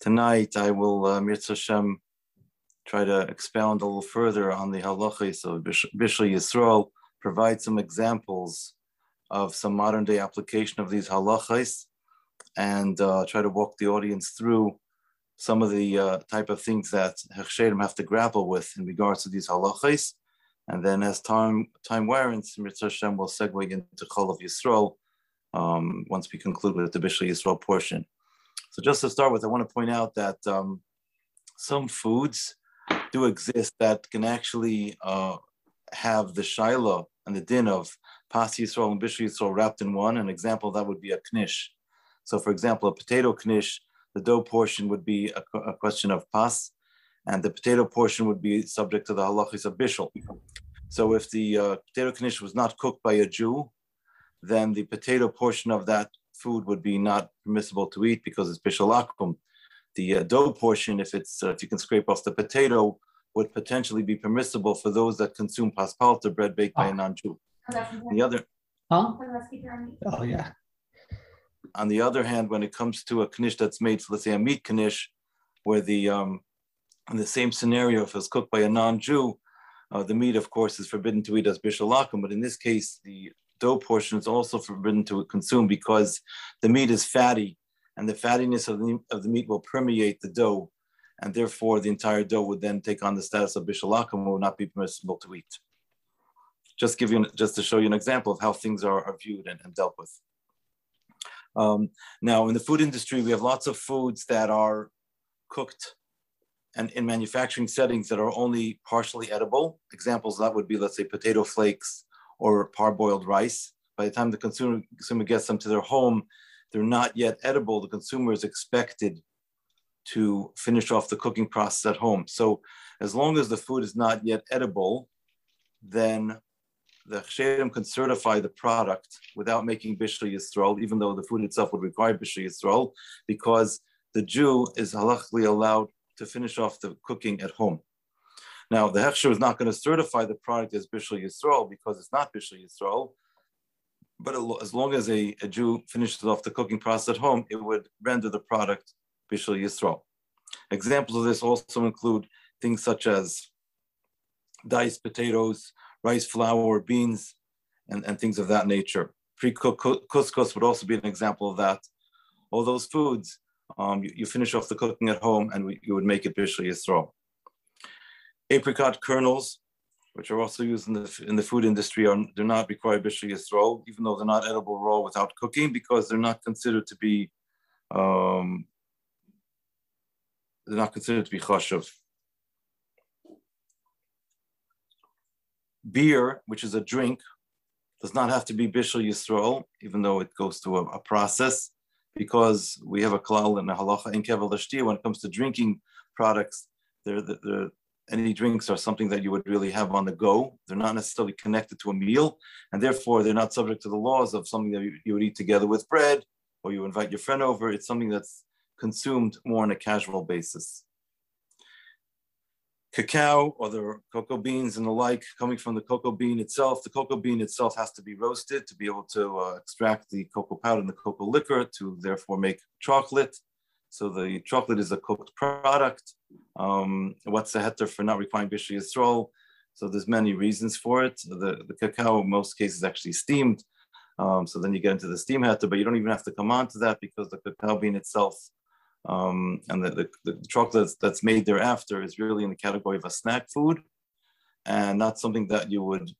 Tonight, I will, uh, try to expound a little further on the halachis of Bishul Yisrael, provide some examples of some modern day application of these halachis, and uh, try to walk the audience through some of the uh, type of things that Hechsherim have to grapple with in regards to these halachis. And then as time time warrants, Mirza Hashem will segue into Cholav Yisrael um, once we conclude with the Bishul Yisrael portion. So just to start with, I want to point out that um, some foods do exist that can actually uh, have the shiloh and the din of pas yisrael and bishul yisrael wrapped in one. An example that would be a knish. So, for example, a potato knish, the dough portion would be a, a question of pas, and the potato portion would be subject to the halachis of bishul. So, if the uh, potato knish was not cooked by a Jew, then the potato portion of that food would be not permissible to eat because it's bishul akum. The uh, dough portion, if it's uh, if you can scrape off the potato, would potentially be permissible for those that consume pas palter, bread baked oh. by a ah. non-Jew. The other, huh? Oh yeah. On the other hand, when it comes to a knish that's made, let's say a meat knish, where the um, in the same scenario, if it's cooked by a non-Jew, uh, the meat, of course, is forbidden to eat as bishul akum. But in this case, the dough portion is also forbidden to consume because the meat is fatty and the fattiness of the, of the meat will permeate the dough and therefore the entire dough would then take on the status of bishul akum and will not be permissible to eat. Just give you, just to show you an example of how things are, are viewed and, and, dealt with. Um, now, in the food industry, we have lots of foods that are cooked and in manufacturing settings that are only partially edible. Examples that would be, let's say, potato flakes, or parboiled rice. By the time the consumer, consumer gets them to their home, they're not yet edible. The consumer is expected to finish off the cooking process at home. So as long as the food is not yet edible, then the Chshedim can certify the product without making Bishul Yisrael, even though the food itself would require Bishul Yisrael, because the Jew is halachically allowed to finish off the cooking at home. Now, the Hechsher is not going to certify the product as Bishul Yisrael because it's not Bishul Yisrael. But as long as a, a Jew finishes off the cooking process at home, it would render the product Bishul Yisrael. Examples of this also include things such as diced potatoes, rice flour, beans, and, and things of that nature. Pre-cooked couscous would also be an example of that. All those foods, um, you, you, finish off the cooking at home and we, you would make it Bishul Yisrael. Apricot kernels, which are also used in the, in the food industry, are, do not require Bishul Yisrael, even though they're not edible raw without cooking, because they're not considered to be um, they're not considered to be chashav. Beer, which is a drink, does not have to be Bishul Yisrael, even though it goes through a, a process, because we have a klal in a halacha in kevel when it comes to drinking products, they're, they're, any drinks are something that you would really have on the go. They're not necessarily connected to a meal, and therefore they're not subject to the laws of something that you, would eat together with bread or you invite your friend over. It's something that's consumed more on a casual basis. Cacao or the cocoa beans and the like coming from the cocoa bean itself. The cocoa bean itself has to be roasted to be able to uh, extract the cocoa powder and the cocoa liquor to therefore make chocolate. So the chocolate is a cooked product. Um, what's the heter for not requiring Bishul Yisrael? So there's many reasons for it. The, the cacao in most cases actually steamed. Um, so then you get into the steam heter, but you don't even have to come on to that because the cacao bean itself um, and the, the, the chocolate that's made thereafter is really in the category of a snack food and not something that you would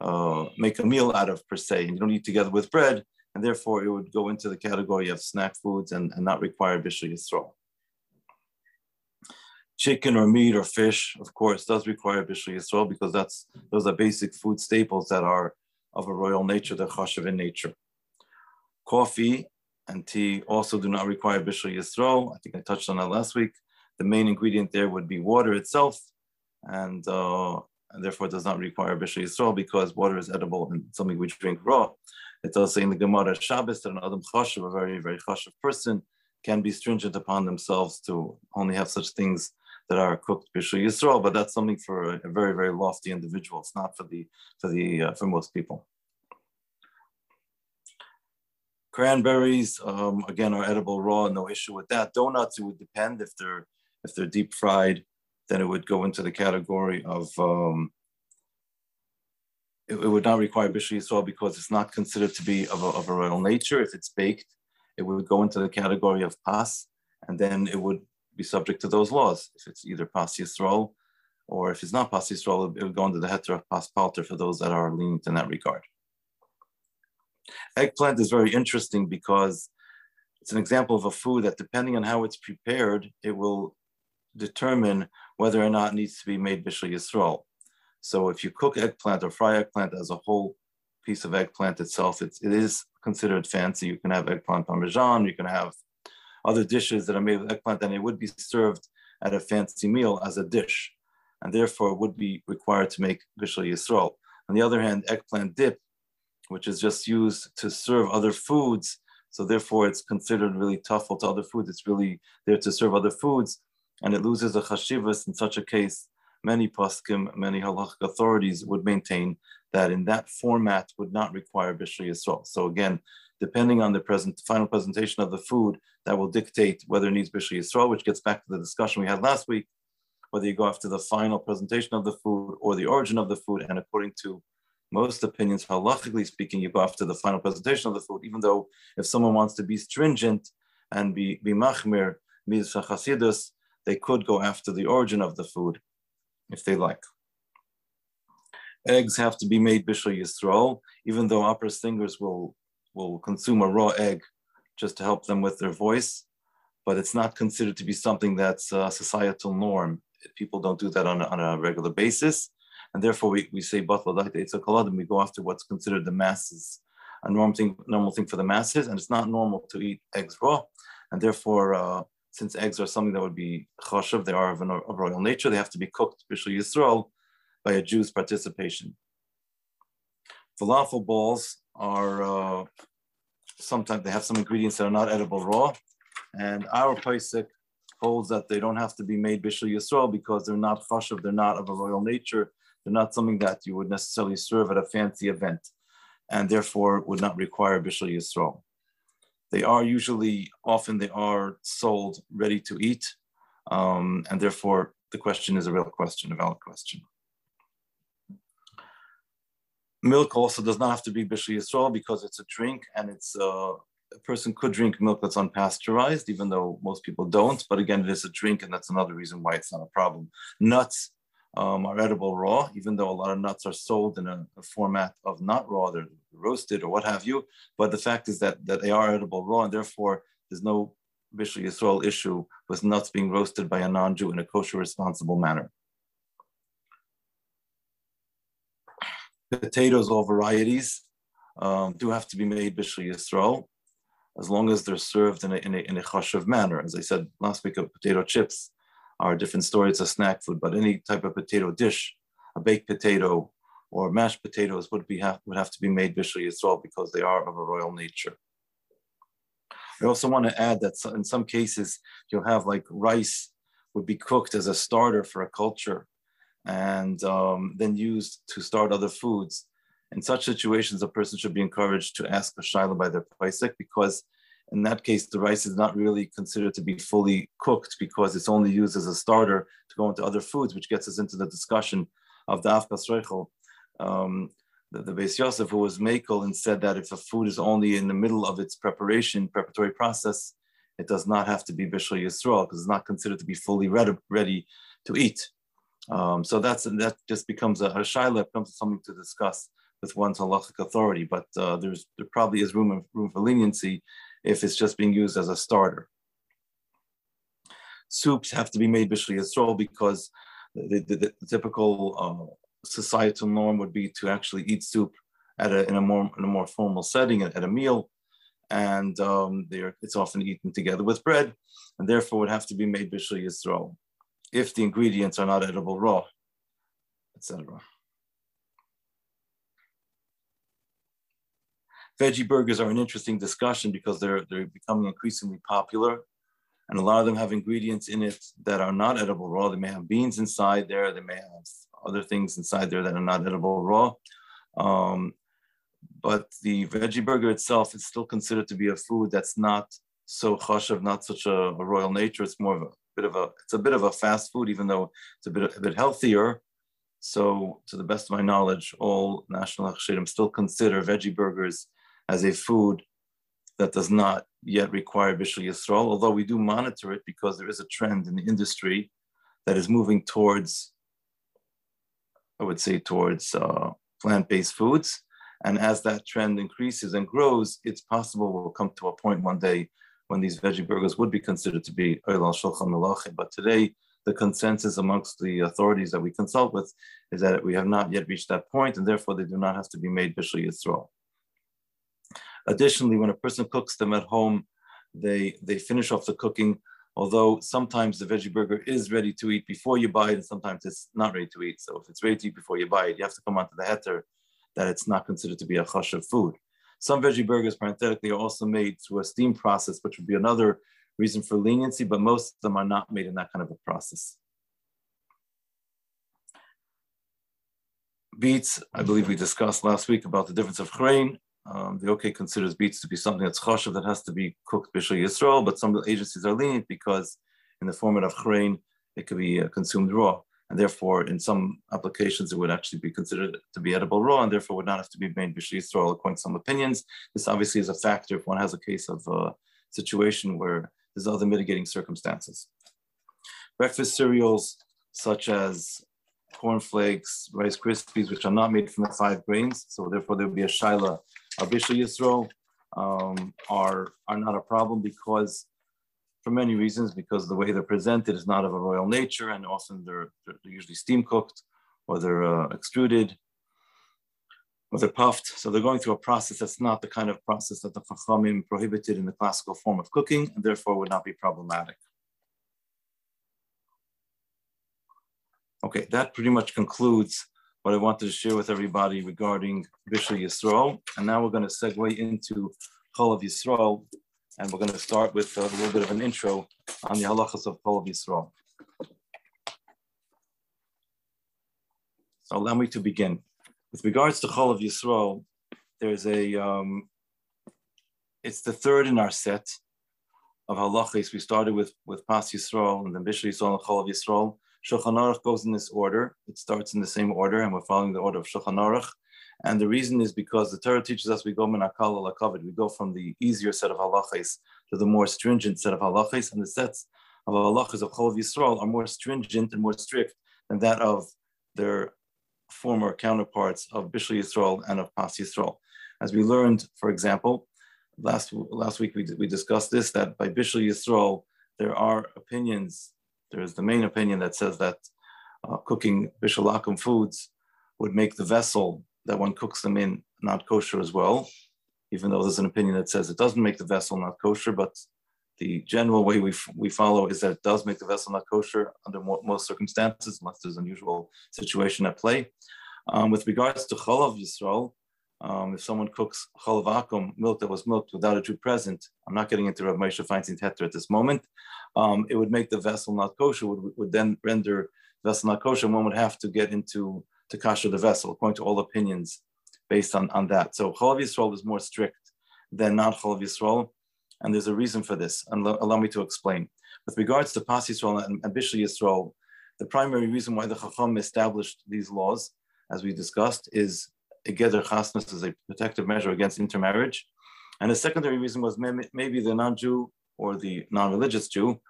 uh, make a meal out of per se. And you don't eat together with bread and therefore it would go into the category of snack foods and, and not require Bishul Yisrael. Chicken or meat or fish, of course, does require Bishul Yisrael because that's those are basic food staples that are of a royal nature, they're chashav in nature. Coffee and tea also do not require Bishul Yisrael. I think I touched on that last week. The main ingredient there would be water itself, and, uh, and therefore does not require Bishul Yisrael because water is edible and something we drink raw. It does say in the Gemara Shabbos that an Adam Chashav, a very, very Chashav person, can be stringent upon themselves to only have such things that are cooked Bishul Yisrael, but that's something for a, very, very lofty individual. It's not for the for the uh, for most people. Cranberries, um, again, are edible raw, no issue with that. Donuts, it would depend if they're if they're deep fried, then it would go into the category of um, it, it, would not require bishul yisrael because it's not considered to be of a, of a royal nature. If it's baked, it would go into the category of pas, and then it would be subject to those laws. If it's either pas yisrael, or if it's not pas yisrael, it would go into the heter of pas palter for those that are lenient in that regard. Eggplant is very interesting because it's an example of a food that depending on how it's prepared, it will determine whether or not it needs to be made bishul yisrael. So if you cook eggplant or fry eggplant as a whole piece of eggplant itself, it's, it is considered fancy. You can have eggplant parmesan, you can have other dishes that are made with eggplant, and it would be served at a fancy meal as a dish, and therefore would be required to make bishul yisrael. On the other hand, eggplant dip which is just used to serve other foods. So therefore, it's considered really tough to other foods. It's really there to serve other foods, and it loses a chashivas in such a case. Many poskim, many halachic authorities would maintain that in that format would not require bishul yisrael. So again, depending on the present final presentation of the food, that will dictate whether it needs bishul yisrael, which gets back to the discussion we had last week, whether you go after the final presentation of the food or the origin of the food, and according to most opinions, halachically speaking, you go after the final presentation of the food, even though if someone wants to be stringent and be, be machmir, chasidus, they could go after the origin of the food if they like. Eggs have to be made bishul yisrael, even though opera singers will, will consume a raw egg just to help them with their voice, but it's not considered to be something that's a societal norm. People don't do that on a, on a regular basis and therefore we, we say batla it's a kaladim, we go after what's considered the masses, a normal thing, normal thing for the masses, and it's not normal to eat eggs raw, and therefore, uh, since eggs are something that would be chashav, they are of, an, of royal nature, they have to be cooked bishul yisrael by a Jew's participation. Falafel balls are uh, sometimes they have some ingredients that are not edible raw, and our paisik holds that they don't have to be made bishul yisrael because they're not chashav, they're not of a royal nature, they're not something that you would necessarily serve at a fancy event and therefore would not require Bishul Yisrael. They are usually, often they are sold ready to eat. Um, and therefore the question is a real question, a valid question. Milk also does not have to be Bishul Yisrael because it's a drink and it's uh, a person could drink milk that's unpasteurized, even though most people don't. But again, it is a drink, and that's another reason why it's not a problem. Nuts um, are edible raw, even though a lot of nuts are sold in a, a, format of not raw, they're roasted or what have you. But the fact is that, that they are edible raw, and therefore there's no Bishul Yisrael issue with nuts being roasted by a non-Jew in a kosher responsible manner. Potatoes, all varieties, um, do have to be made Bishul Yisrael, as long as they're served in a, in a, in a manner. As I said last week of potato chips, are a different story. It's a snack food, but any type of potato dish, a baked potato or mashed potatoes would be have, would have to be made bishul yisrael because they are of a royal nature. I also want to add that in some cases you'll have like rice would be cooked as a starter for a culture and um, then used to start other foods. In such situations, a person should be encouraged to ask a shaila by their paisik because in that case, the rice is not really considered to be fully cooked because it's only used as a starter to go into other foods, which gets us into the discussion of the Afkas Reichel. Um, the, the Beis Yosef, who was Makel, and said that if a food is only in the middle of its preparation, preparatory process, it does not have to be Bishul Yisrael because it's not considered to be fully ready, ready to eat. Um, so that's that just becomes a, a shaila, becomes something to discuss with one's halachic authority. But uh, there's there probably is room room for leniency if it's just being used as a starter. Soups have to be made bishul yisrael because the, the, the, typical uh, societal norm would be to actually eat soup at a, in, a more, in a more formal setting at, at a meal. And um, it's often eaten together with bread and therefore would have to be made bishul yisrael if the ingredients are not edible raw, etc. veggie burgers are an interesting discussion because they're they're becoming increasingly popular, and a lot of them have ingredients in it that are not edible raw. They may have beans inside there. They may have other things inside there that are not edible raw. Um, but the veggie burger itself is still considered to be a food that's not so chashav, not such a, a, royal nature. It's more of a bit of a, it's a bit of a fast food, even though it's a bit, a bit healthier. So to the best of my knowledge, all national Hechsherim still consider veggie burgers as a food that does not yet require Bishul Yisrael, although we do monitor it because there is a trend in the industry that is moving towards, I would say, towards uh, plant-based foods. And as that trend increases and grows, it's possible we'll come to a point one day when these veggie burgers would be considered to be oil shulchan melachim. But today, the consensus amongst the authorities that we consult with is that we have not yet reached that point, and therefore they do not have to be made bishul yisrael. Additionally, when a person cooks them at home, they, they finish off the cooking, although sometimes the veggie burger is ready to eat before you buy it, and sometimes it's not ready to eat. So if it's ready to eat before you buy it, you have to come onto the heter that it's not considered to be a of food. Some veggie burgers, parenthetically, are also made through a steam process, which would be another reason for leniency, but most of them are not made in that kind of a process. Beets, I believe we discussed last week about the difference of chrein. Um, the OK considers beets to be something that's chashav that has to be cooked bishul yisrael, but some agencies are lenient because in the format of chrein, it could be uh, consumed raw. And therefore, in some applications, it would actually be considered to be edible raw and therefore would not have to be made bishul yisrael according to some opinions. This obviously is a factor if one has a case of a situation where there's other mitigating circumstances. Breakfast cereals such as cornflakes, Rice Krispies, which are not made from the five grains, so therefore there would be a shaila Abisha Yisro um, are, are not a problem because for many reasons, because the way they're presented is not of a royal nature and often they're, they're usually steam cooked or they're uh, extruded or they're puffed. So they're going through a process that's not the kind of process that the Chachamim prohibited in the classical form of cooking and therefore would not be problematic. Okay, that pretty much concludes what I wanted to share with everybody regarding Bishul Yisrael. And now we're going to segue into Cholav Yisrael, and we're going to start with a little bit of an intro on the halachas of Cholav Yisrael. So allow me to begin. With regards to Cholav Yisrael, there's a, um, it's the third in our set of halachas. We started with, with Pas Yisrael and then Bishul Yisrael and Cholav Yisrael. Shulchan Aruch goes in this order. It starts in the same order, and we're following the order of Shulchan Aruch. And the reason is because the Torah teaches us we go minakal alakavid. We go from the easier set of halachas to the more stringent set of halachas, and the sets of halachas of Chol Yisrael are more stringent and more strict than that of their former counterparts of Bishul Yisrael and of Pas Yisrael. As we learned, for example, last last week we, we discussed this that by Bishul Yisrael there are opinions there is the main opinion that says that uh, cooking bishul akum foods would make the vessel that one cooks them in not kosher as well, even though there's an opinion that says it doesn't make the vessel not kosher, but the general way we, we follow is that it does make the vessel not kosher under mo- most circumstances, unless there's an unusual situation at play. Um, with regards to cholav Yisrael, um, if someone cooks cholav akum, milk that was milked without a Jew present, I'm not getting into Rav Moshe Feinstein Heter at this moment, um, it would make the vessel not kosher, would, would then render the vessel not kosher, and one would have to get into to kosher the vessel, according to all opinions based on, on that. So Cholav Yisrael is more strict than not Cholav Yisrael, and there's a reason for this, and lo- allow me to explain. With regards to Pas Yisrael and, and Bishul Yisrael, the primary reason why the Chacham established these laws, as we discussed, is Geder Chasnas is a protective measure against intermarriage. And the secondary reason was maybe the non-Jew or the non-religious Jew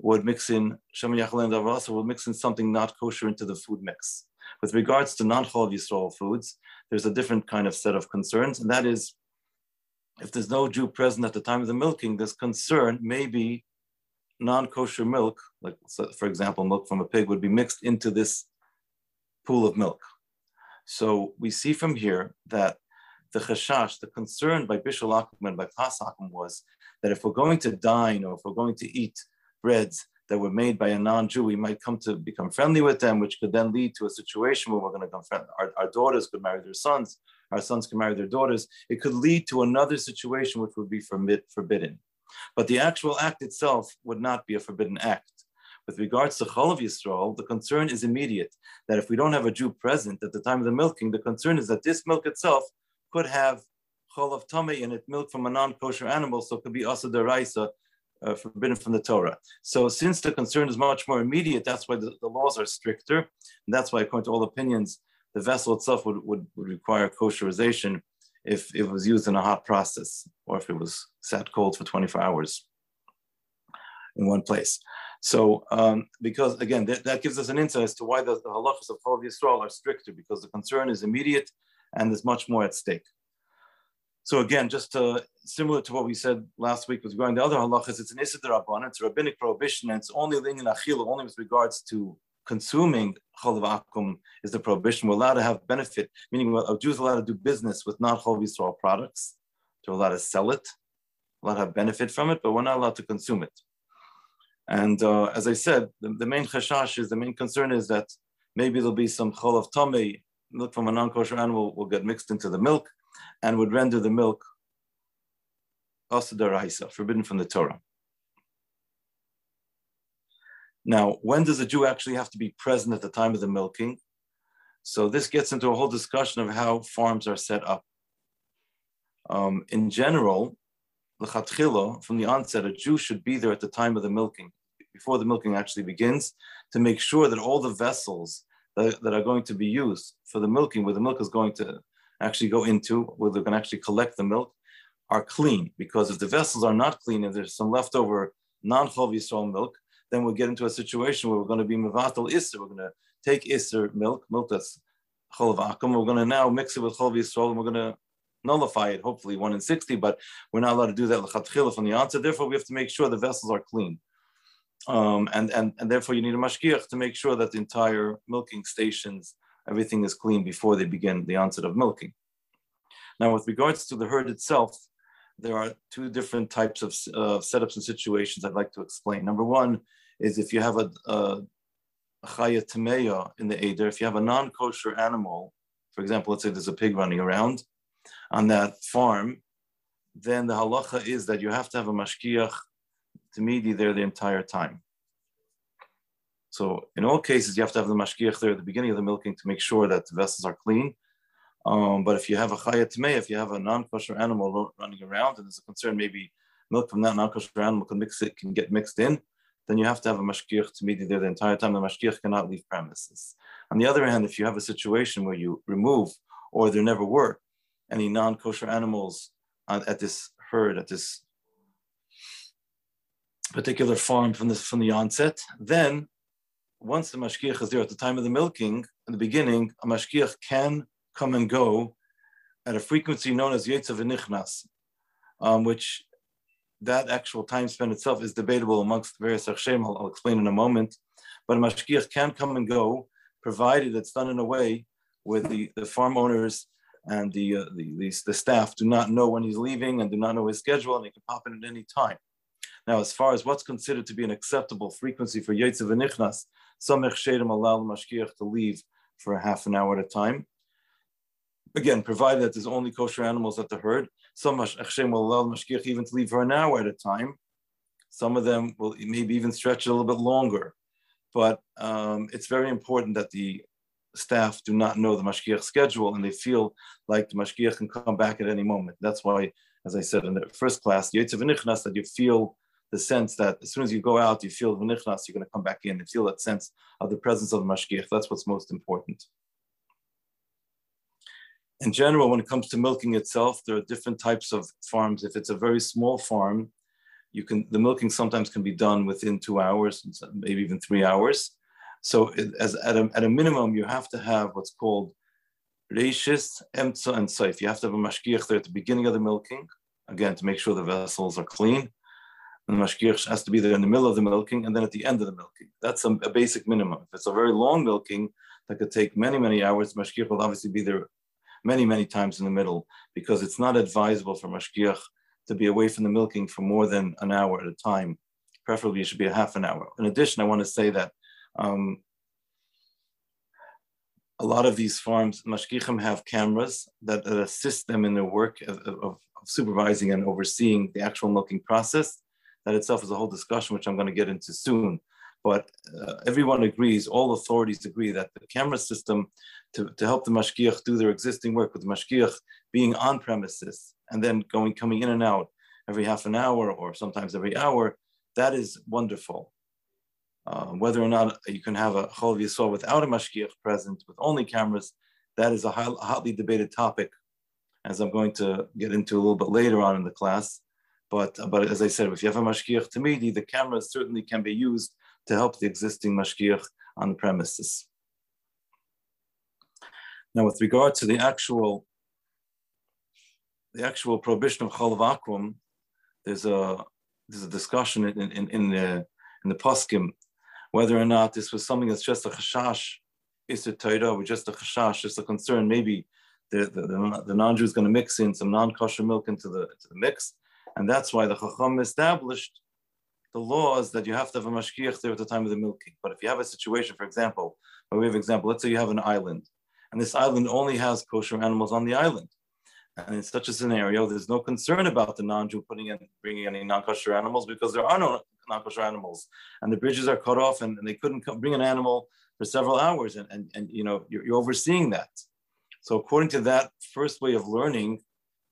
would mix in Shem and would mix in something not kosher into the food mix. With regards to non-Chol Yisrael foods, there's a different kind of set of concerns, and that is if there's no Jew present at the time of the milking, this concern maybe non-kosher milk, like for example, milk from a pig would be mixed into this pool of milk. So we see from here that the chashash, the concern by Bishul Akum and by Pas Akum was that if we're going to dine or if we're going to eat breads that were made by a non-Jew, we might come to become friendly with them, which could then lead to a situation where we're going to become friendly. Our, our daughters could marry their sons, our sons could marry their daughters. It could lead to another situation which would be forbidden. But the actual act itself would not be a forbidden act. With regards to Cholav Yisrael, the concern is immediate, that if we don't have a Jew present at the time of the milking, the concern is that this milk itself could have chol of tame in it, milk from a non-kosher animal, so it could be asa deraisa, uh, forbidden from the Torah. So since the concern is much more immediate, that's why the, the, laws are stricter. And that's why, according to all opinions, the vessel itself would, would, would require kosherization if it was used in a hot process or if it was sat cold for 24 hours in one place. So, um, because again, that, that, gives us an insight as to why the, the halachas of Chol Yisrael are stricter, because the concern is immediate and there's much more at stake. So again, just similar to what we said last week with regarding the other halachas, it's an Isidar Rabban, it's a rabbinic prohibition, and it's only in achila, only with regards to consuming cholav akum is the prohibition. We're allowed to have benefit, meaning a Jews are allowed to do business with not cholav Yisrael products. They're allowed to sell it, allowed to have benefit from it, but we're not allowed to consume it. And uh, as I said, the, the, main chashash is the main concern is that maybe there'll be some cholav tummy, milk from a non-kosher animal will get mixed into the milk and would render the milk asadaraisa, forbidden from the Torah. Now, when does a Jew actually have to be present at the time of the milking? So this gets into a whole discussion of how farms are set up. Um, in general, from the onset, a Jew should be there at the time of the milking, before the milking actually begins, to make sure that all the vessels that, that are going to be used for the milking, where the milk is going to actually go into, where they're going to actually collect the milk, are clean. Because if the vessels are not clean, and there's some leftover non-chov Yisrael milk, then we'll get into a situation where we're going to be mevatel isser. We're going to take isser milk, milk that's chol. We're going to now mix it with chol and we're going to nullify it. Hopefully, one in sixty, but we're not allowed to do that from the onset. Therefore, we have to make sure the vessels are clean. Um, and, and, and therefore, you need a mashgiach to make sure that the entire milking stations, everything is clean before they begin the onset of milking. Now, with regards to the herd itself, there are two different types of uh, setups and situations I'd like to explain. Number one is if you have a, a, chaya in the Eder, if you have a non-kosher animal, for example, let's say there's a pig running around on that farm, then the halacha is that you have to have a mashkiach tamidi there the entire time. So in all cases, you have to have the mashkiach there at the beginning of the milking to make sure that the vessels are clean. Um, but if you have a chayat tmei, if you have a non-kosher animal running around, and there's a concern maybe milk from that non-kosher animal can mix it can get mixed in, then you have to have a mashgiach to meet there the entire time. The mashgiach cannot leave premises. On the other hand, if you have a situation where you remove or there never were any non-kosher animals at this herd, at this particular farm from this from the onset, then once the mashgiach is there at the time of the milking, in the beginning, a mashgiach can come and go at a frequency known as yetzav v'nichnas, um, which that actual time spent itself is debatable amongst various Achshem, I'll, I'll, explain in a moment. But a mashgiach can come and go, provided it's done in a way where the, the farm owners and the, uh, the, the, the, staff do not know when he's leaving and do not know his schedule, and he can pop in at any time. Now, as far as what's considered to be an acceptable frequency for Yetzav Nichnas, some Echshedim allow the mashgiach to leave for a half an hour at a time. Again, provided that there's only kosher animals at the herd. Some Hashem will allow the mashgiach even to leave for an hour at a time. Some of them will maybe even stretch it a little bit longer. But um, it's very important that the staff do not know the mashgiach schedule and they feel like the mashgiach can come back at any moment. That's why, as I said in the first class, Nichnas, that you feel the sense that as soon as you go out, you feel the nichnas, you're going to come back in and feel that sense of the presence of the mashgiach. That's what's most important in general, when it comes to milking itself, there are different types of farms. If it's a very small farm, you can the milking sometimes can be done within two hours, maybe even three hours. So it, as at a, at a minimum, you have to have what's called reishis, emtza, and saif. You have to have a mashgiach there at the beginning of the milking, again, to make sure the vessels are clean. And the mashgiach has to be there in the middle of the milking and then at the end of the milking. That's a, a basic minimum. If it's a very long milking that could take many, many hours, mashgiach will obviously be there many, many times in the middle because it's not advisable for mashgiach to be away from the milking for more than an hour at a time. Preferably, it should be a half an hour. In addition, I want to say that um, a lot of these farms, mashgichim have cameras that, that, assist them in their work of, of, of, supervising and overseeing the actual milking process. That itself is a whole discussion, which I'm going to get into soon. But uh, everyone agrees, all authorities agree that the camera system to, to help the mashgiach do their existing work with the mashgiach being on premises and then going coming in and out every half an hour or sometimes every hour, that is wonderful. Uh, whether or not you can have a Chol Yisrael without a Mashgiach present, with only cameras, that is a hotly debated topic, as I'm going to get into a little bit later on in the class. But, uh, but as I said, if you have a Mashgiach Tamidi, the cameras certainly can be used to help the existing Mashgiach on the premises. Now, with regard to the actual the actual prohibition of chalav akum, there's a there's a discussion in in, in the in the poskim whether or not this was something that's just a chashash is a Torah or just a chashash, just a concern. Maybe the, the, the, the non-Jew is going to mix in some non-kosher milk into the, into the mix. And that's why the Chacham established the laws that you have to have a mashkiach there at the time of the milking. But if you have a situation, for example, by way of example, let's say you have an island, and this island only has kosher animals on the island. And in such a scenario, there's no concern about the non-Jew putting in, bringing any non-kosher animals because there are no non-kosher animals, and the bridges are cut off, and, and they couldn't come, bring an animal for several hours, and, and, and you know you're, you're, overseeing that. So according to that first way of learning,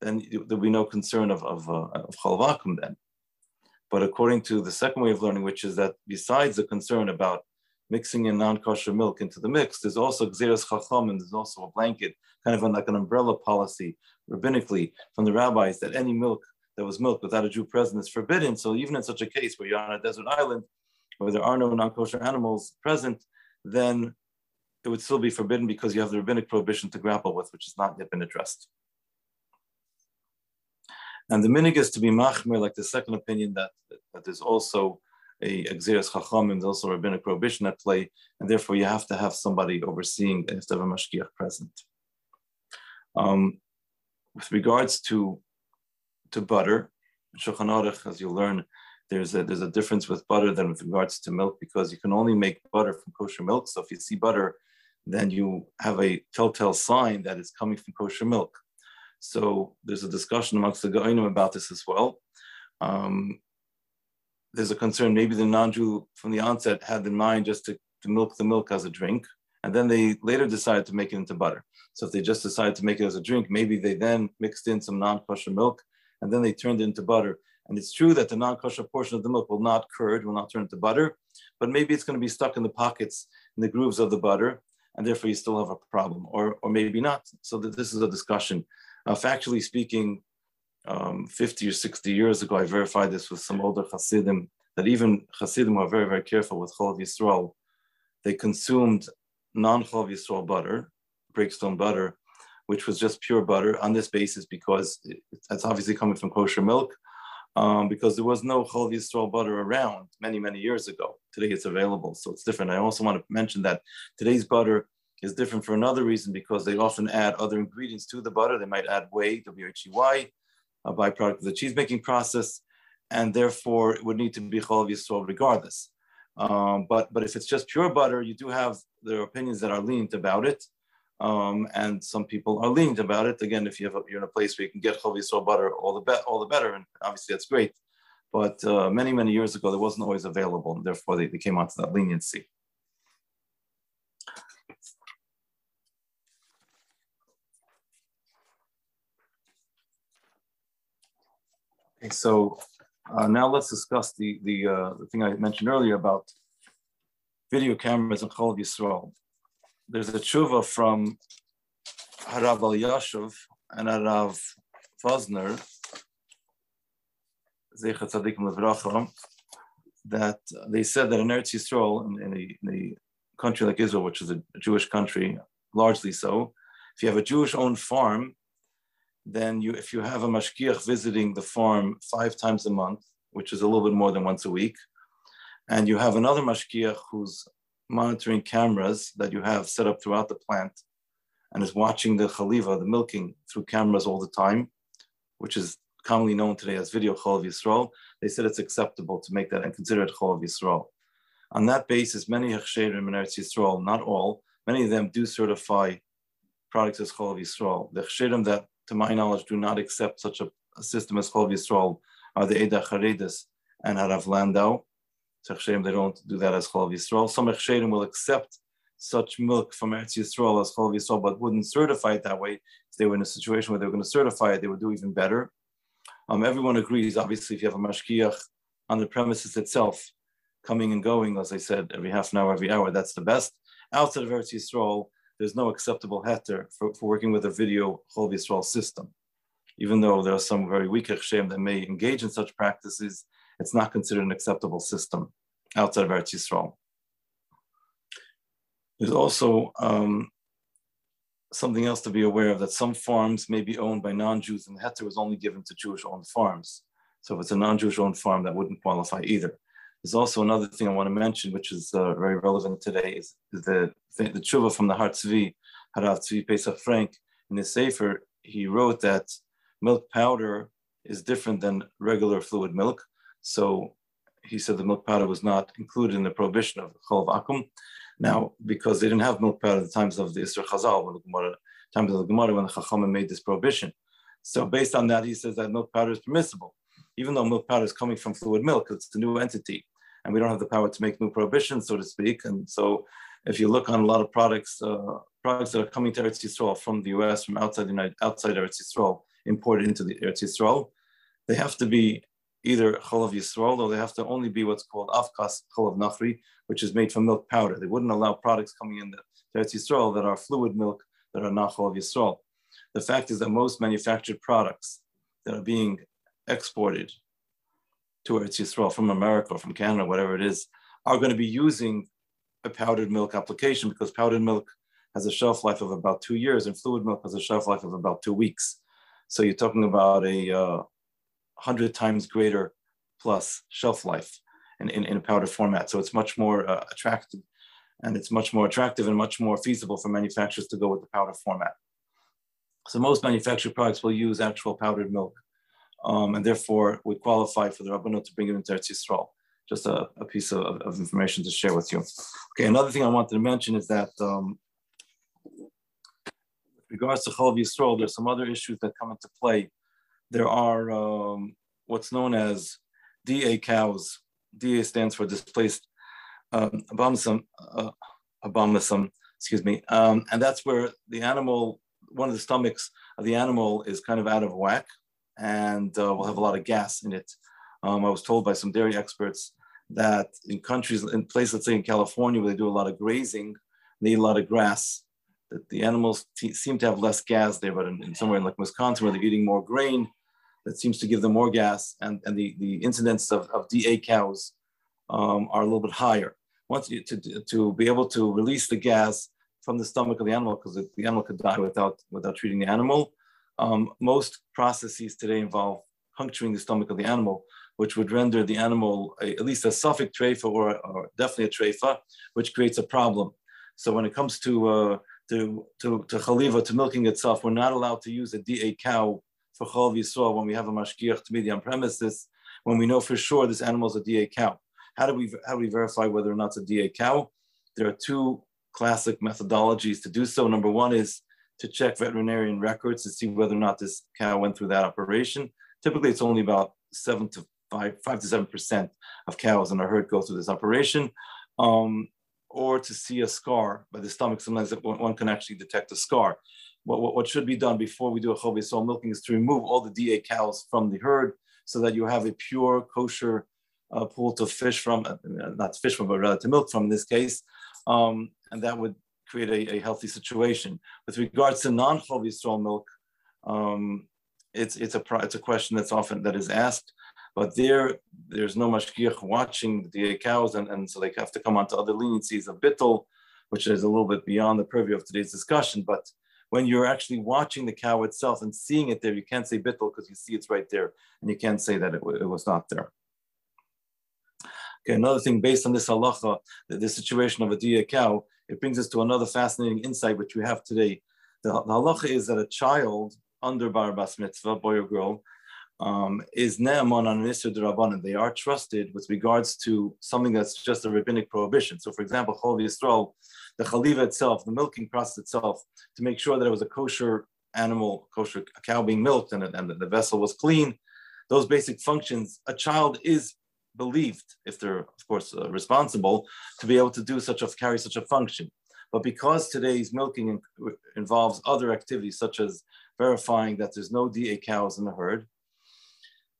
then there'll be no concern of of, uh, of chalav akum then. But according to the second way of learning, which is that besides the concern about mixing in non-kosher milk into the mix, there's also xeris chacham, and there's also a blanket, kind of like an umbrella policy rabbinically from the rabbis that any milk that was milk without a Jew present is forbidden. So even in such a case where you're on a desert island where there are no non-kosher animals present, then it would still be forbidden because you have the rabbinic prohibition to grapple with, which has not yet been addressed. And the minhag is to be machmer, like the second opinion, that, that there's also a exeris chacham, and also a rabbinic prohibition at play, and therefore you have to have somebody overseeing, you have to have a mashgiach present. Um, with regards to to butter, Shulchan Aruch, as you learn, there's a there's a difference with butter than with regards to milk because you can only make butter from kosher milk. So if you see butter, then you have a telltale sign that it's coming from kosher milk. So there's a discussion amongst the Geonim about this as well. Um, there's a concern maybe the non-Jew from the onset had in mind just to, to milk the milk as a drink, and then they later decided to make it into butter. So if they just decided to make it as a drink, maybe they then mixed in some non-kosher milk and then they turned it into butter. And it's true that the non-kosher portion of the milk will not curd, will not turn into butter, but maybe it's going to be stuck in the pockets, in the grooves of the butter, and therefore you still have a problem, or, or maybe not. So that this is a discussion. Factually speaking, um, 50 or 60 years ago, I verified this with some older Hasidim, that even Hasidim were very, very careful with Chol Yisrael. They consumed non-Chol Yisrael butter, Breakstone butter, which was just pure butter on this basis because it's obviously coming from kosher milk, um, because there was no Chol Yisrael butter around many, many years ago. Today it's available, so it's different. I also want to mention that today's butter is different for another reason because they often add other ingredients to the butter. They might add whey, W-H-E-Y, a byproduct of the cheese making process, and therefore it would need to be Chol Yisrael regardless. Um, but, but if it's just pure butter, you do have their opinions that are lenient about it. Um, and some people are lenient about it. Again, if you have you're in a place where you can get Chol Yisrael butter, all the, be- all the better, and obviously that's great. But uh, many, many years ago, it wasn't always available, and therefore they, they came onto that leniency. Okay, so uh, now let's discuss the the, uh, the thing I mentioned earlier about video cameras and Chol Yisrael. There's a tshuva from Harav Elyashiv and Harav Wosner, that they said that in Eretz Yisrael, in, in, a, in a country like Israel, which is a Jewish country, largely so, if you have a Jewish-owned farm, then you, if you have a mashkiach visiting the farm five times a month, which is a little bit more than once a week, and you have another mashkiach who's monitoring cameras that you have set up throughout the plant and is watching the chaliva, the milking, through cameras all the time, which is commonly known today as video chol Yisrael, they said it's acceptable to make that and consider it chol Yisrael. On that basis, many hechsherim in Eretz Yisrael, not all, many of them do certify products as chol Yisrael. The hechsherim that to my knowledge, do not accept such a, a system as Chol Yisrael are the Eda Charedis and Harav Landau. They don't do that as Chol Yisrael. Some Echsherim will accept such milk from Eretz Yisrael as Chol Yisrael, but wouldn't certify it that way. If they were in a situation where they were going to certify it, they would do even better. Um, everyone agrees, obviously, if you have a mashkiach on the premises itself, coming and going, as I said, every half an hour, every hour, that's the best. Outside of Eretz Yisrael, there's no acceptable heter for, for working with a video Chol Yisrael system. Even though there are some very weak Hashem that may engage in such practices, it's not considered an acceptable system outside of Eretz Yisrael. There's also um, something else to be aware of that some farms may be owned by non-Jews and the heter was only given to Jewish-owned farms. So if it's a non-Jewish owned farm, that wouldn't qualify either. There's also another thing I want to mention, which is uh, very relevant today, is, the, the, tshuva from the Har Tzvi, Harav Tzvi Pesach Frank. In his Sefer, he wrote that milk powder is different than regular fluid milk. So he said the milk powder was not included in the prohibition of Chol Akum. Now, because they didn't have milk powder at the times of the Isra Chazal, when the Gemara, times of the Gemara, when the Chachamim made this prohibition. So based on that, he says that milk powder is permissible, even though milk powder is coming from fluid milk, it's a new entity, and we don't have the power to make new prohibitions, so to speak. And so, if you look on a lot of products, uh, products that are coming to Eretz Yisrael from the U.S., from outside the United, outside Eretz Yisrael, imported into the Eretz Yisrael, they have to be either cholav Yisrael or they have to only be what's called afkas chol of nachri, which is made from milk powder. They wouldn't allow products coming in to Eretz Yisrael that are fluid milk that are not cholav Yisrael. The fact is that most manufactured products that are being exported to Eretz Yisrael from America or from Canada, whatever it is, are going to be using a powdered milk application because powdered milk has a shelf life of about two years and fluid milk has a shelf life of about two weeks. So you're talking about a uh, 100 times greater plus shelf life in, in, in a powder format. So it's much more uh, attractive and it's much more attractive and much more feasible for manufacturers to go with the powder format. So most manufactured products will use actual powdered milk um, and therefore would qualify for the Rabbanut to bring it into Eretz Yisrael. Just a, a piece of, of, information to share with you. Okay, another thing I wanted to mention is that um, with regards to Chol Yisrael, there's some other issues that come into play there are um, what's known as DA cows. DA stands for displaced um, abomasum, uh, excuse me. Um, and that's where the animal, one of the stomachs of the animal is kind of out of whack and uh, will have a lot of gas in it. Um, I was told by some dairy experts that in countries, in places, let's say in California, where they do a lot of grazing, they eat a lot of grass, that the animals seem to have less gas there, but in, in somewhere in like Wisconsin, where they're eating more grain, that seems to give them more gas, and, and the, the incidence of, of DA cows um, are a little bit higher. Once you, to, to be able to release the gas from the stomach of the animal, because the animal could die without, without treating the animal, um, most processes today involve puncturing the stomach of the animal, which would render the animal a, at least a safek treifa or, or, definitely a treifa, which creates a problem. So when it comes to uh, to to to chaliva, to milking itself, we're not allowed to use a DA cow for Chol Yisrael when we have a mashgiach to be on premises, when we know for sure this animal is a DA cow. How do we how do we verify whether or not it's a DA cow? There are two classic methodologies to do so. Number one is to check veterinarian records to see whether or not this cow went through that operation. Typically, it's only about seven to five, five to seven percent of cows in a herd go through this operation. Um, or to see a scar by the stomach. Sometimes one can actually detect a scar what, what, what should be done before we do a chov soul milking is to remove all the DA cows from the herd so that you have a pure kosher uh, pool to fish from, uh, not fish from, but rather to milk from in this case. Um, and that would create a, a, healthy situation. With regards to non-chov Yisrael milk, um, it's, it's, a, it's a question that's often that is asked, but there, there's no mashgiach watching the cows, and, and so they have to come onto other leniencies of bittel, which is a little bit beyond the purview of today's discussion, but when you're actually watching the cow itself and seeing it there, you can't say bittel because you see it's right there, and you can't say that it, it was not there. Okay, another thing based on this halacha, the, the situation of a DA cow, it brings us to another fascinating insight which we have today. The, the halacha is that a child under bar bas mitzvah, boy or girl, um, is ne'aman on Nisr Rabbanan. They are trusted with regards to something that's just a rabbinic prohibition. So, for example, Chol Yisrael, the chaliva itself, the milking process itself, to make sure that it was a kosher animal, kosher cow being milked, and, and the vessel was clean. Those basic functions, a child is believed, if they're of course uh, responsible, to be able to do such a carry such a function. But because today's milking involves other activities such as verifying that there's no DA cows in the herd,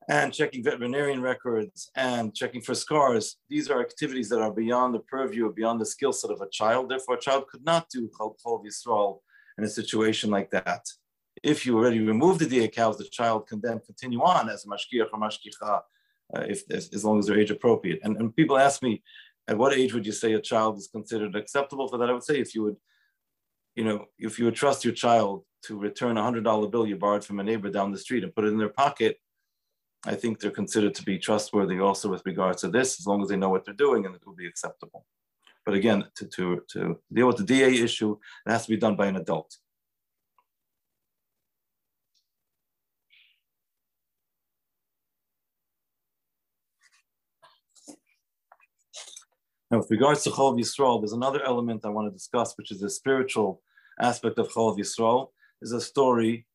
and checking veterinarian records and checking for scars. These are activities that are beyond the purview, beyond the skill set of a child. Therefore, a child could not do Chol Yisrael in a situation like that. If you already remove the DA cows, the child can then continue on as a mashkiach or mashkicha, uh, if, if, as long as they're age appropriate. And, and people ask me, at what age would you say a child is considered acceptable for that? I would say if you would, you know, if you would trust your child to return a hundred dollar bill you borrowed from a neighbor down the street and put it in their pocket, I think they're considered to be trustworthy also with regards to this, as long as they know what they're doing and it will be acceptable. But again, to, to, to deal with the DA issue, it has to be done by an adult. Now, with regards to Cholav Yisrael, there's another element I want to discuss, which is the spiritual aspect of Cholav Yisrael. Is a story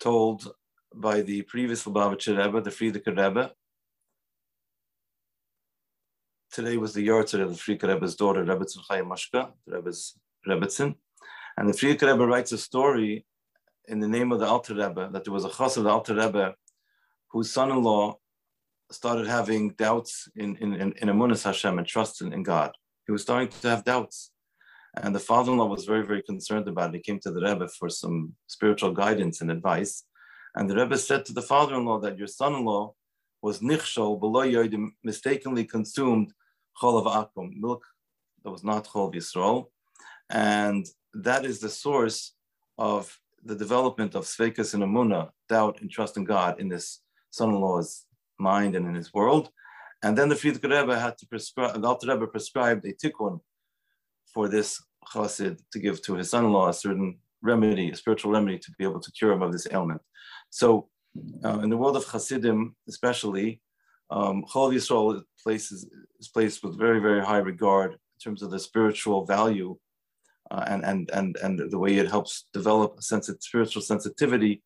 told by the previous Lubavitcher Rebbe, the Frierdiker Rebbe. Today was the Yortzeit of the Frierdiker Rebbe's daughter, Rebbetzin Chaya Mushka, Rebbe's. And the Frierdiker Rebbe writes a story in the name of the Alter Rebbe, that there was a chas of the Alter Rebbe whose son-in-law started having doubts in, in, in, in Emunas Hashem and trust in, in God. He was starting to have doubts. And the father-in-law was very, very concerned about it. He came to the Rebbe for some spiritual guidance and advice. And the Rebbe said to the father-in-law that your son-in-law was nichshol below yodim, mistakenly consumed cholav akum, milk that was not cholav Yisrael. And that is the source of the development of sfeikos and emunah, doubt and trust in God in this son-in-law's mind and in his world. And then the Frierdiker Rebbe had to prescribe, the Alter Rebbe prescribed a tikkun for this chassid to give to his son-in-law a certain remedy, a spiritual remedy to be able to cure him of this ailment. So uh, in the world of Hasidim, especially, um, Cholav Yisrael places, is placed with very, very high regard in terms of the spiritual value uh, and, and, and, and the way it helps develop a sense of spiritual sensitivity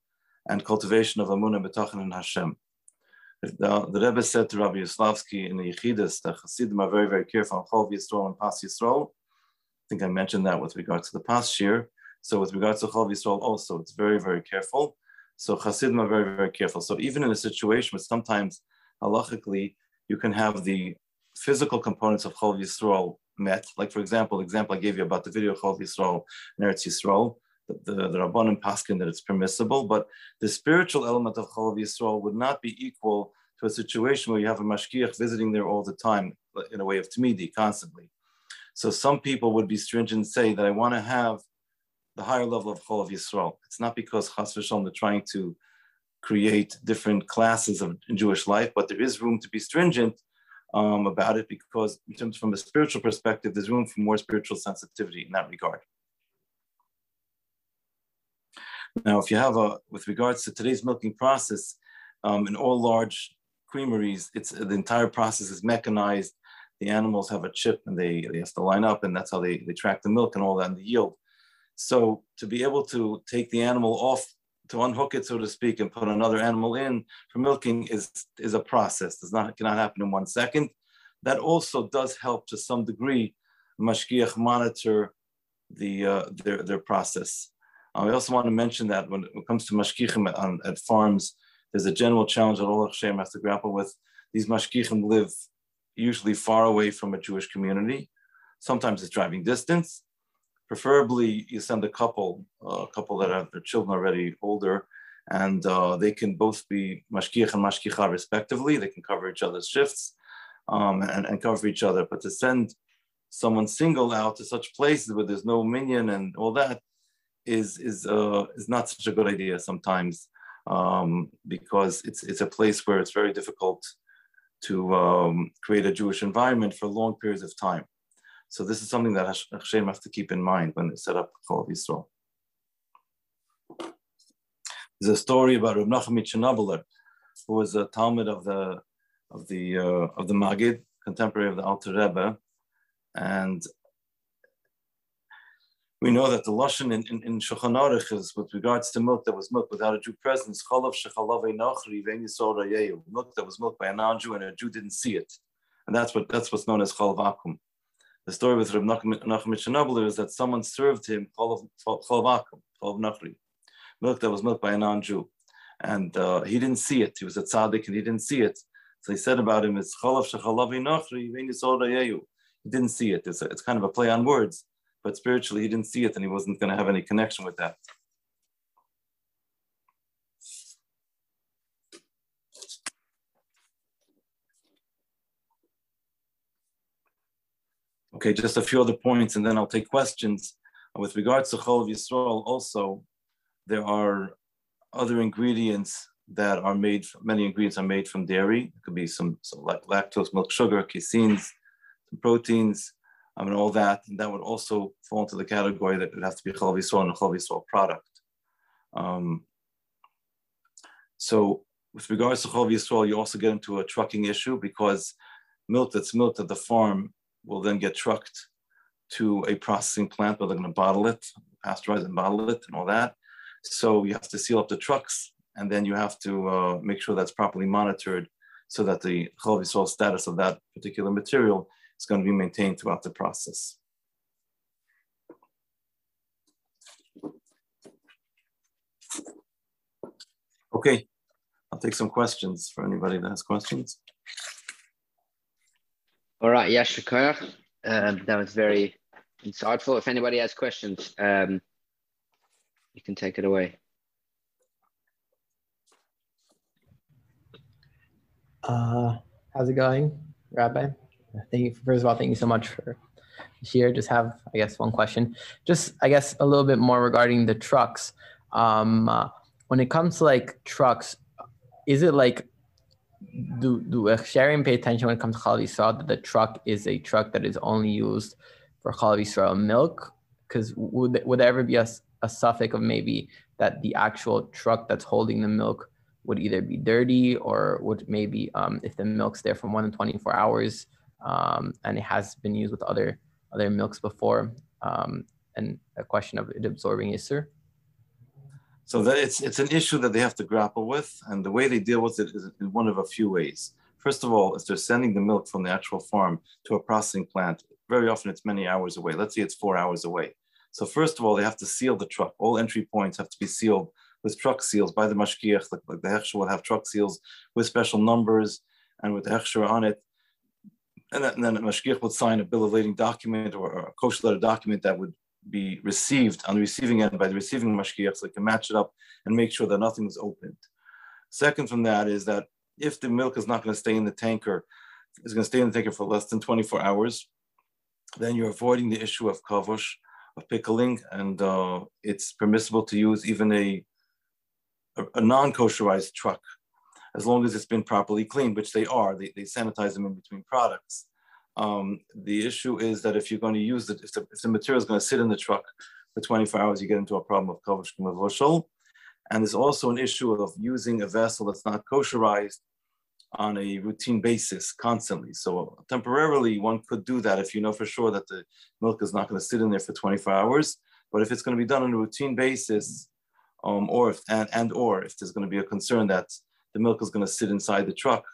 and cultivation of Amunah B'tachan and Hashem. The, the Rebbe said to Rabbi Yoslavsky in the Yechidus that Hasidim are very, very careful on Cholav Yisrael and Pas Yisrael. I think I mentioned that with regard to the past year. So with regards to Cholav Yisrael also, it's very, very careful. So Hasidim are very, very careful. So even in a situation where sometimes halachically you can have the physical components of Cholav Yisrael met, like for example, the example I gave you about the video Cholav Yisrael and Eretz Yisrael, the, the, Rabbanim Paskin that it's permissible, but the spiritual element of Cholav Yisrael would not be equal to a situation where you have a mashgiach visiting there all the time in a way of tamidi, constantly. So some people would be stringent say that I want to have the higher level of Cholav Yisrael. It's not because Chas v'shalom they're trying to create different classes of Jewish life, but there is room to be stringent um, about it because, in terms from a spiritual perspective, there's room for more spiritual sensitivity in that regard. Now, if you have a, with regards to today's milking process, um, in all large creameries, it's the entire process is mechanized. The animals have a chip and they, they have to line up, and that's how they, they track the milk and all that and the yield. So to be able to take the animal off, to unhook it, so to speak, and put another animal in for milking is, is a process. Does not cannot happen in one second. That also does help to some degree mashgiach monitor the uh, their their process. Uh, I also want to mention that when it comes to mashgichim at, at, farms, there's a general challenge that all Hechsherim has to grapple with. These mashgichim live usually far away from a Jewish community. Sometimes it's driving distance preferably you send a couple, a couple that have their children already older, and uh, they can both be mashgiach and mashgicha respectively. They can cover each other's shifts um, and, and cover each other. But to send someone single out to such places where there's no minyan and all that is is uh, is not such a good idea sometimes um, because it's it's a place where it's very difficult to um, create a Jewish environment for long periods of time. So this is something that Hechsherim has to keep in mind when they set up Cholav Yisrael. There's a story about Reb Nachum Chernobyler, who was a talmid of the of the uh, of the Magid, contemporary of the Alter Rebbe, and we know that the lashon in, in, in Shulchan Aruch is with regards to milk that was milk without a Jew presence, chalav nachri milk that was milked by a non-Jew and a Jew didn't see it, and that's what that's what's known as chalav akum. The story with Reb Nachum Chernobyl is that someone served him cholav akum, milk that was milked by a non-Jew, and uh, he didn't see it. He was a tzaddik and he didn't see it. So he said about him, "It's cholav shechalavi nachri He didn't see it. It's, a, it's kind of a play on words, but spiritually he didn't see it, and he wasn't going to have any connection with that. Okay, just a few other points, and then I'll take questions. With regards to Cholav Yisrael, also, there are other ingredients that are made, many ingredients are made from dairy. It could be some, some like lactose, milk, sugar, caseins, some proteins, I mean, all that. And that would also fall into the category that it has to be Cholav Yisrael and a Cholav Yisrael product. Um, so with regards to Cholav Yisrael, you also get into a trucking issue because milk that's milked at the farm will then get trucked to a processing plant where they're going to bottle it, pasteurize and bottle it, and all that. So you have to seal up the trucks, and then you have to uh, make sure that's properly monitored so that the Chol status of that particular material is going to be maintained throughout the process. Okay, I'll take some questions for anybody that has questions. All right, yes, um, that was very insightful. If anybody has questions, um, you can take it away. Uh, how's it going, Rabbi? Thank you. First of all, thank you so much for here. Just have, I guess, one question. Just, I guess, a little bit more regarding the trucks. Um, uh, when it comes to like trucks, is it like do do sharing pay attention when it comes to Chalav Yisrael that the truck is a truck that is only used for Chalav Yisrael milk? Because would would there ever be a, a safek of maybe that the actual truck that's holding the milk would either be dirty or would maybe um, if the milk's there for more than 24 hours um, and it has been used with other other milks before um, and a question of it absorbing issur? So that it's it's an issue that they have to grapple with, and the way they deal with it is in one of a few ways. First of all, is they're sending the milk from the actual farm to a processing plant. Very often, it's many hours away. Let's say it's four hours away. So first of all, they have to seal the truck. All entry points have to be sealed with truck seals by the mashgiach. Like, like the hechsher will have truck seals with special numbers and with hechsher on it. And then, the mashgiach would sign a bill of lading document or, a kosher letter document that would be received on the receiving end by the receiving mashgiach, so they can match it up and make sure that nothing is opened. Second from that is that if the milk is not going to stay in the tanker, is going to stay in the tanker for less than 24 hours, then you're avoiding the issue of kavush, of pickling, and uh, it's permissible to use even a, a, a non-kosherized truck as long as it's been properly cleaned, which they are. They, they sanitize them in between products. Um, the issue is that if you're going to use it, if the, if the material is going to sit in the truck for 24 hours, you get into a problem of kavush k'mevushal. And there's also an issue of using a vessel that's not kosherized on a routine basis constantly. So temporarily, one could do that if you know for sure that the milk is not going to sit in there for 24 hours. But if it's going to be done on a routine basis, um, or if and, and or if there's going to be a concern that the milk is going to sit inside the truck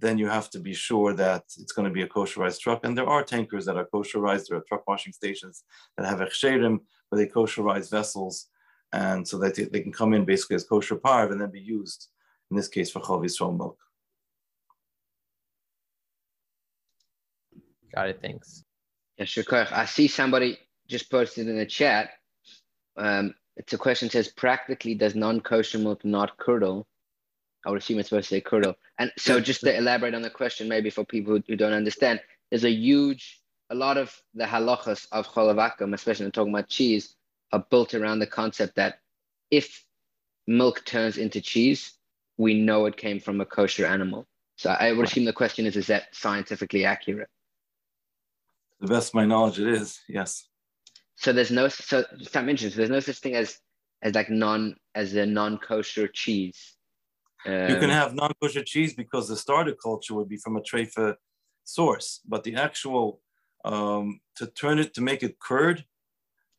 then you have to be sure that it's going to be a kosherized truck. And there are tankers that are kosherized. There are truck washing stations that have hechsherim, where they kosherize vessels, and so that they can come in basically as kosher parv and then be used, in this case, for cholav Yisrael milk. Got it. Thanks. Yeah, sure. I see somebody just posted in the chat. Um, it's a question says practically does non-kosher milk not curdle I would assume it's supposed to say curdle. And so just to elaborate on the question, maybe for people who don't understand, there's a huge, a lot of the halachas of cholav especially when talking about cheese, are built around the concept that if milk turns into cheese, we know it came from a kosher animal. So I would assume the question is, is that scientifically accurate? The best of my knowledge, it is, yes. So there's no, so Sam mentioned, so there's no such thing as, as like non, as a non-kosher cheese you can have non-kosher cheese because the starter culture would be from a treifa source, but the actual um, to turn it to make it curd,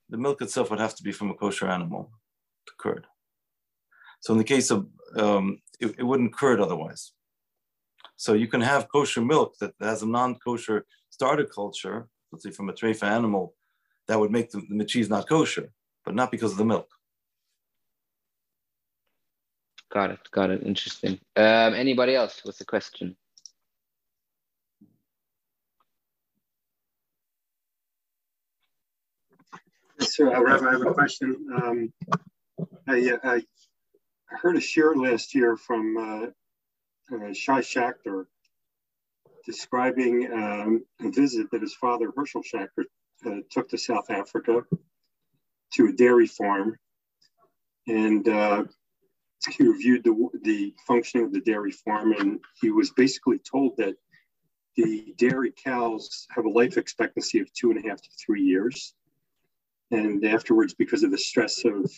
the milk itself would have to be from a kosher animal to curd. So in the case of um, it, it wouldn't curd otherwise. So you can have kosher milk that has a non-kosher starter culture, let's say from a treifa animal, that would make the, the cheese not kosher, but not because of the milk. Got it. Got it. Interesting. Um, anybody else with a question? Sir, uh, Rabbi, I have a question. Um, I, I, heard a share last year from uh, uh, Shai Schachter describing um, a visit that his father, Hershel Schachter, uh, took to South Africa to a dairy farm. And uh, he reviewed the, the functioning of the dairy farm. And he was basically told that the dairy cows have a life expectancy of two and a half to three years. And afterwards, because of the stress of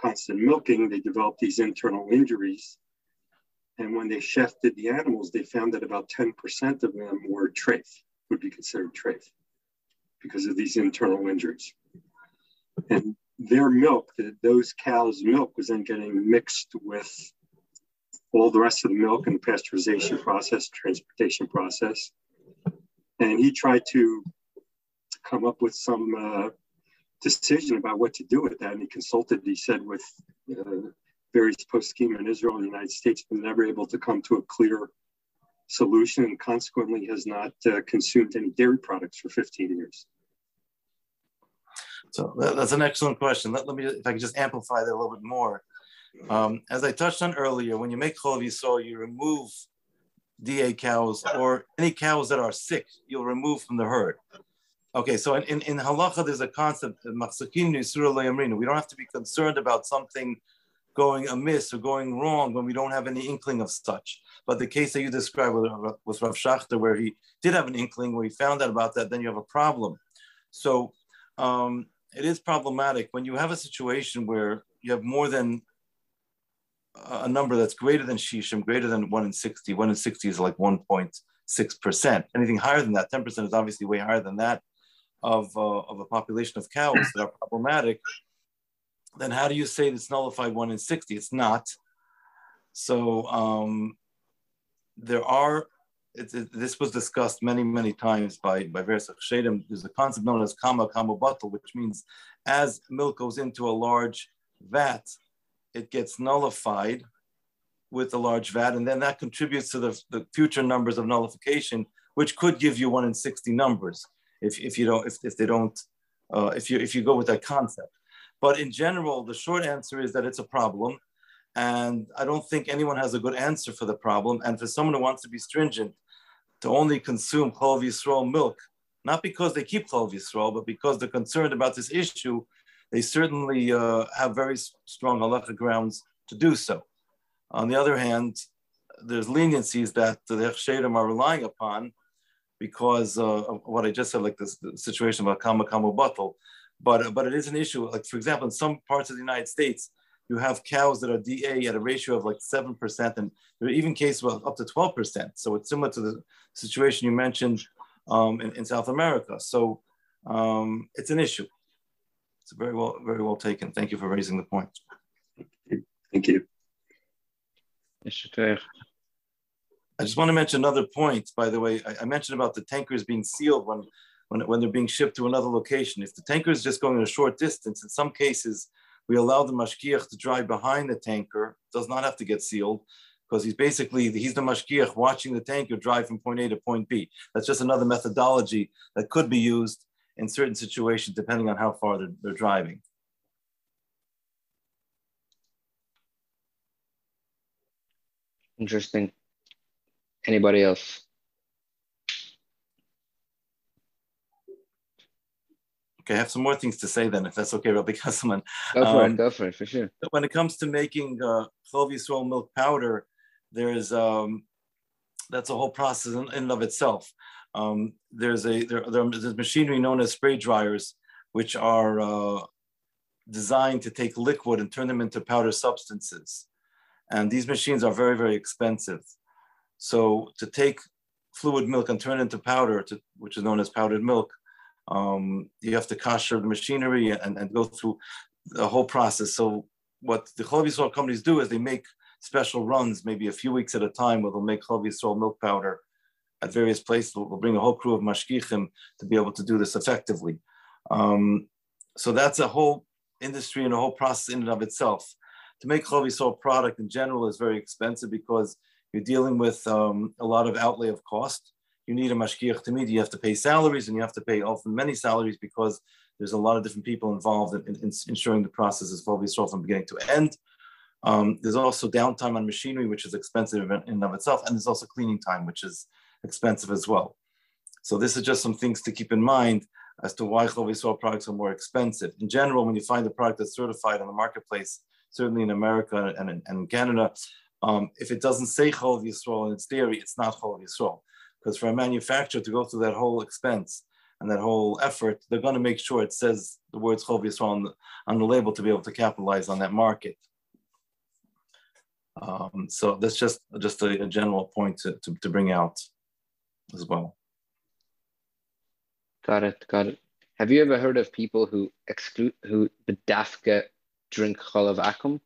constant milking, they developed these internal injuries. And when they shechted the animals, they found that about 10% of them were treif, would be considered treif because of these internal injuries. And their milk, those cows' milk was then getting mixed with all the rest of the milk in the pasteurization process, transportation process. And he tried to come up with some uh, decision about what to do with that. And he consulted, he said, with uh, various poskim in Israel and the United States, but never able to come to a clear solution and consequently has not uh, consumed any dairy products for 15 years. So that's an excellent question. Let, let me, if I could just amplify that a little bit more. Um, as I touched on earlier, when you make cholav yisrael, you remove DA cows or any cows that are sick, you'll remove from the herd. Okay, so in, in, in halacha, there's a concept, we don't have to be concerned about something going amiss or going wrong when we don't have any inkling of such. But the case that you described with, with Rav Schachter, where he did have an inkling, where he found out about that, then you have a problem. So um, it is problematic when you have a situation where you have more than a number that's greater than shishim, greater than one in 60. One in 60 is like 1.6%. Anything higher than that, 10% is obviously way higher than that of, uh, of a population of cows that are problematic, then how do you say it's nullified one in 60? It's not. So um, there are, it, this was discussed many, many times by, by various Shadim. There's a concept known as kama kama batel, which means as milk goes into a large vat, it gets nullified with a large vat, and then that contributes to the, the future numbers of nullification, which could give you one in 60 numbers if, if you don't if, if they don't uh, if you if you go with that concept. But in general, the short answer is that it's a problem, and I don't think anyone has a good answer for the problem. And for someone who wants to be stringent, to only consume cholav yisrael milk, not because they keep cholav yisrael, but because they're concerned about this issue, they certainly uh, have very strong halacha grounds to do so. On the other hand, there's leniencies that the Hechsherim are relying upon, because uh, of what I just said, like this situation about kama kama batel. But, but it is an issue. Like, for example, in some parts of the United States, you have cows that are DA at a ratio of like 7%, and there are even cases of up to 12%. So it's similar to the situation you mentioned um, in, in, South America. So um, it's an issue. It's very well, very well taken. Thank you for raising the point. Thank you. I just want to mention another point, by the way. I, I, mentioned about the tankers being sealed when, when, when they're being shipped to another location. If the tanker is just going a short distance, in some cases, we allow the mashgiach to drive behind the tanker, does not have to get sealed, because he's basically, he's the mashgiach watching the tanker drive from point A to point B. That's just another methodology that could be used in certain situations, depending on how far they're, they're driving. Interesting. Anybody else? Okay, I have some more things to say then, if that's okay, Rabbi Kesselman. Go for um, go for it, for sure. When it comes to making uh, Yisrael milk powder, there's um, that's a whole process in, in and of itself. Um, there's a there, there's machinery known as spray dryers, which are uh, designed to take liquid and turn them into powder substances. And these machines are very, very expensive. So to take fluid milk and turn it into powder, to, which is known as powdered milk, um, you have to kosher the machinery and, and go through the whole process. So what the Chol companies do is they make special runs, maybe a few weeks at a time, where they'll make Chol milk powder. at various places. We'll, bring a whole crew of mashgichim to be able to do this effectively. Um, so that's a whole industry and a whole process in and of itself. To make Chol product in general is very expensive because you're dealing with um, a lot of outlay of cost. You need a mashgiach to meet. You have to pay salaries and you have to pay often many salaries because there's a lot of different people involved in, in, in ensuring the process is Cholav Yisrael from beginning to end. Um, there's also downtime on machinery, which is expensive in and of itself, and there's also cleaning time, which is expensive as well. So this is just some things to keep in mind as to why Chol products are more expensive. In general, when you find a product that's certified on the marketplace, certainly in America and, and, in Canada, um, if it doesn't say Cholav Yisrael in its dairy, it's not Cholav Yisrael. Because for a manufacturer to go through that whole expense and that whole effort, they're going to make sure it says the words Cholav Yisrael on the, on the label to be able to capitalize on that market. Um, so that's just just a, a general point to, to, to, bring out as well. Got it, got it. Have you ever heard of people who exclude who the dafka drink chalav akum?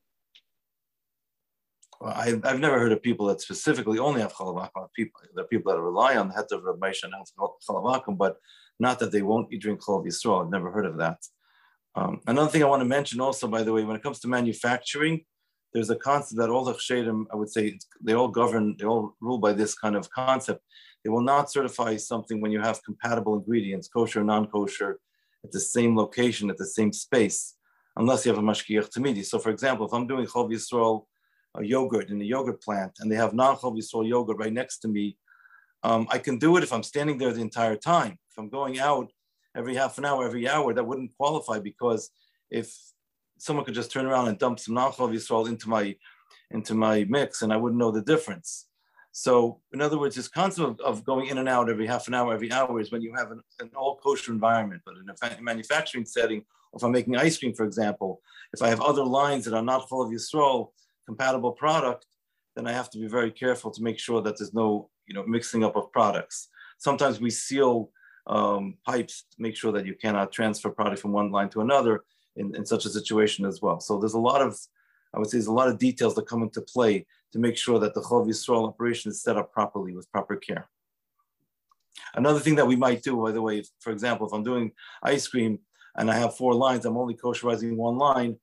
Well, I, I've never heard of people that specifically only have chalav akum. People, there are people that rely on the head of Rabbi and have chalav akum, but not that they won't eat drink chalav yisrael. I've never heard of that. Um, another thing I want to mention also, by the way, when it comes to manufacturing, there's a concept that all the hechsherim, I would say, they all govern, they all rule by this kind of concept. They will not certify something when you have compatible ingredients, kosher or non-kosher, at the same location, at the same space, unless you have a mashgiach tamidi. So, for example, if I'm doing cholav yisrael a yogurt in a yogurt plant, and they have non-cholav yisrael yogurt right next to me, um, I can do it if I'm standing there the entire time. If I'm going out every half an hour, every hour, that wouldn't qualify because if someone could just turn around and dump some Yisrael into my into my mix, and I wouldn't know the difference. So, in other words, this concept of, of going in and out every half an hour, every hour is when you have an, an all kosher environment. But in a manufacturing setting, if I'm making ice cream, for example, if I have other lines that are not full of Yisrael compatible product, then I have to be very careful to make sure that there's no you know mixing up of products. Sometimes we seal um, pipes to make sure that you cannot transfer product from one line to another in, in such a situation as well. So there's a lot of, I would say there's a lot of details that come into play to make sure that the Cholav Yisrael operation is set up properly with proper care. Another thing that we might do, by the way, if, for example, if I'm doing ice cream and I have four lines, I'm only kosherizing one line,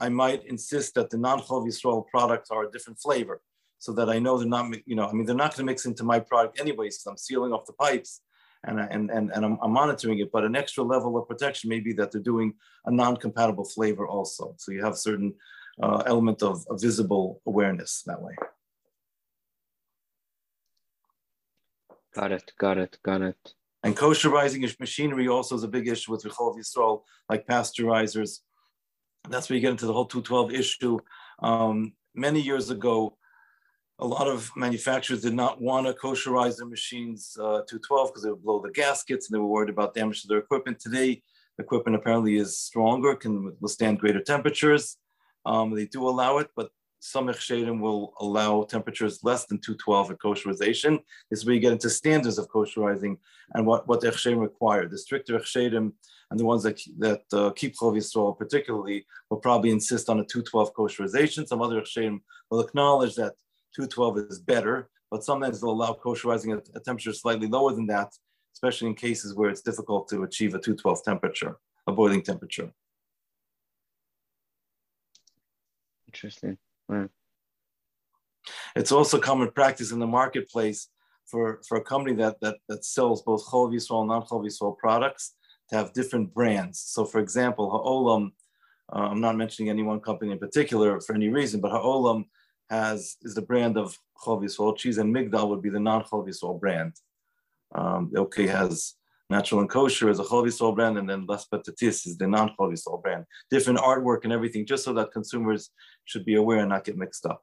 I might insist that the non-Cholav Yisrael products are a different flavor so that I know they're not, you know, I mean, they're not going to mix into my product anyways because I'm sealing off the pipes and, and, and, and I'm, I'm, monitoring it, but an extra level of protection may be that they're doing a non-compatible flavor also. So you have certain uh, element of, of visible awareness that way. Got it, got it, got it. And kosherizing machinery also is a big issue with Rechov Yisrael, like pasteurizers. That's where you get into the whole 212 issue. Um, many years ago, a lot of manufacturers did not want to kosherize their machines uh, to 12 because they would blow the gaskets and they were worried about damage to their equipment. Today, equipment apparently is stronger, can withstand greater temperatures. Um, they do allow it, but some Hechsherim will allow temperatures less than 212 at kosherization. This is where you get into standards of kosherizing and what, what the Hechsherim require. The stricter Hechsherim and the ones that, that uh, keep Cholav Yisrael particularly will probably insist on a 212 kosherization. Some other Hechsherim will acknowledge that 212 is better, but sometimes they'll allow kosherizing at a temperature slightly lower than that, especially in cases where it's difficult to achieve a 212 temperature, a boiling temperature. Interesting. Wow. It's also common practice in the marketplace for, for a company that, that, that sells both Cholav Yisrael and non-Cholav Yisrael products to have different brands. So for example, Ha'olam, uh, I'm not mentioning any one company in particular for any reason, but Ha'olam has is the brand of Cholav Yisrael cheese, and Migdal would be the non-Cholav Yisrael brand. Um, OK has Natural and Kosher is a Cholav Yisrael brand, and then Les Patatis is the non-Cholav Yisrael brand. Different artwork and everything, just so that consumers should be aware and not get mixed up.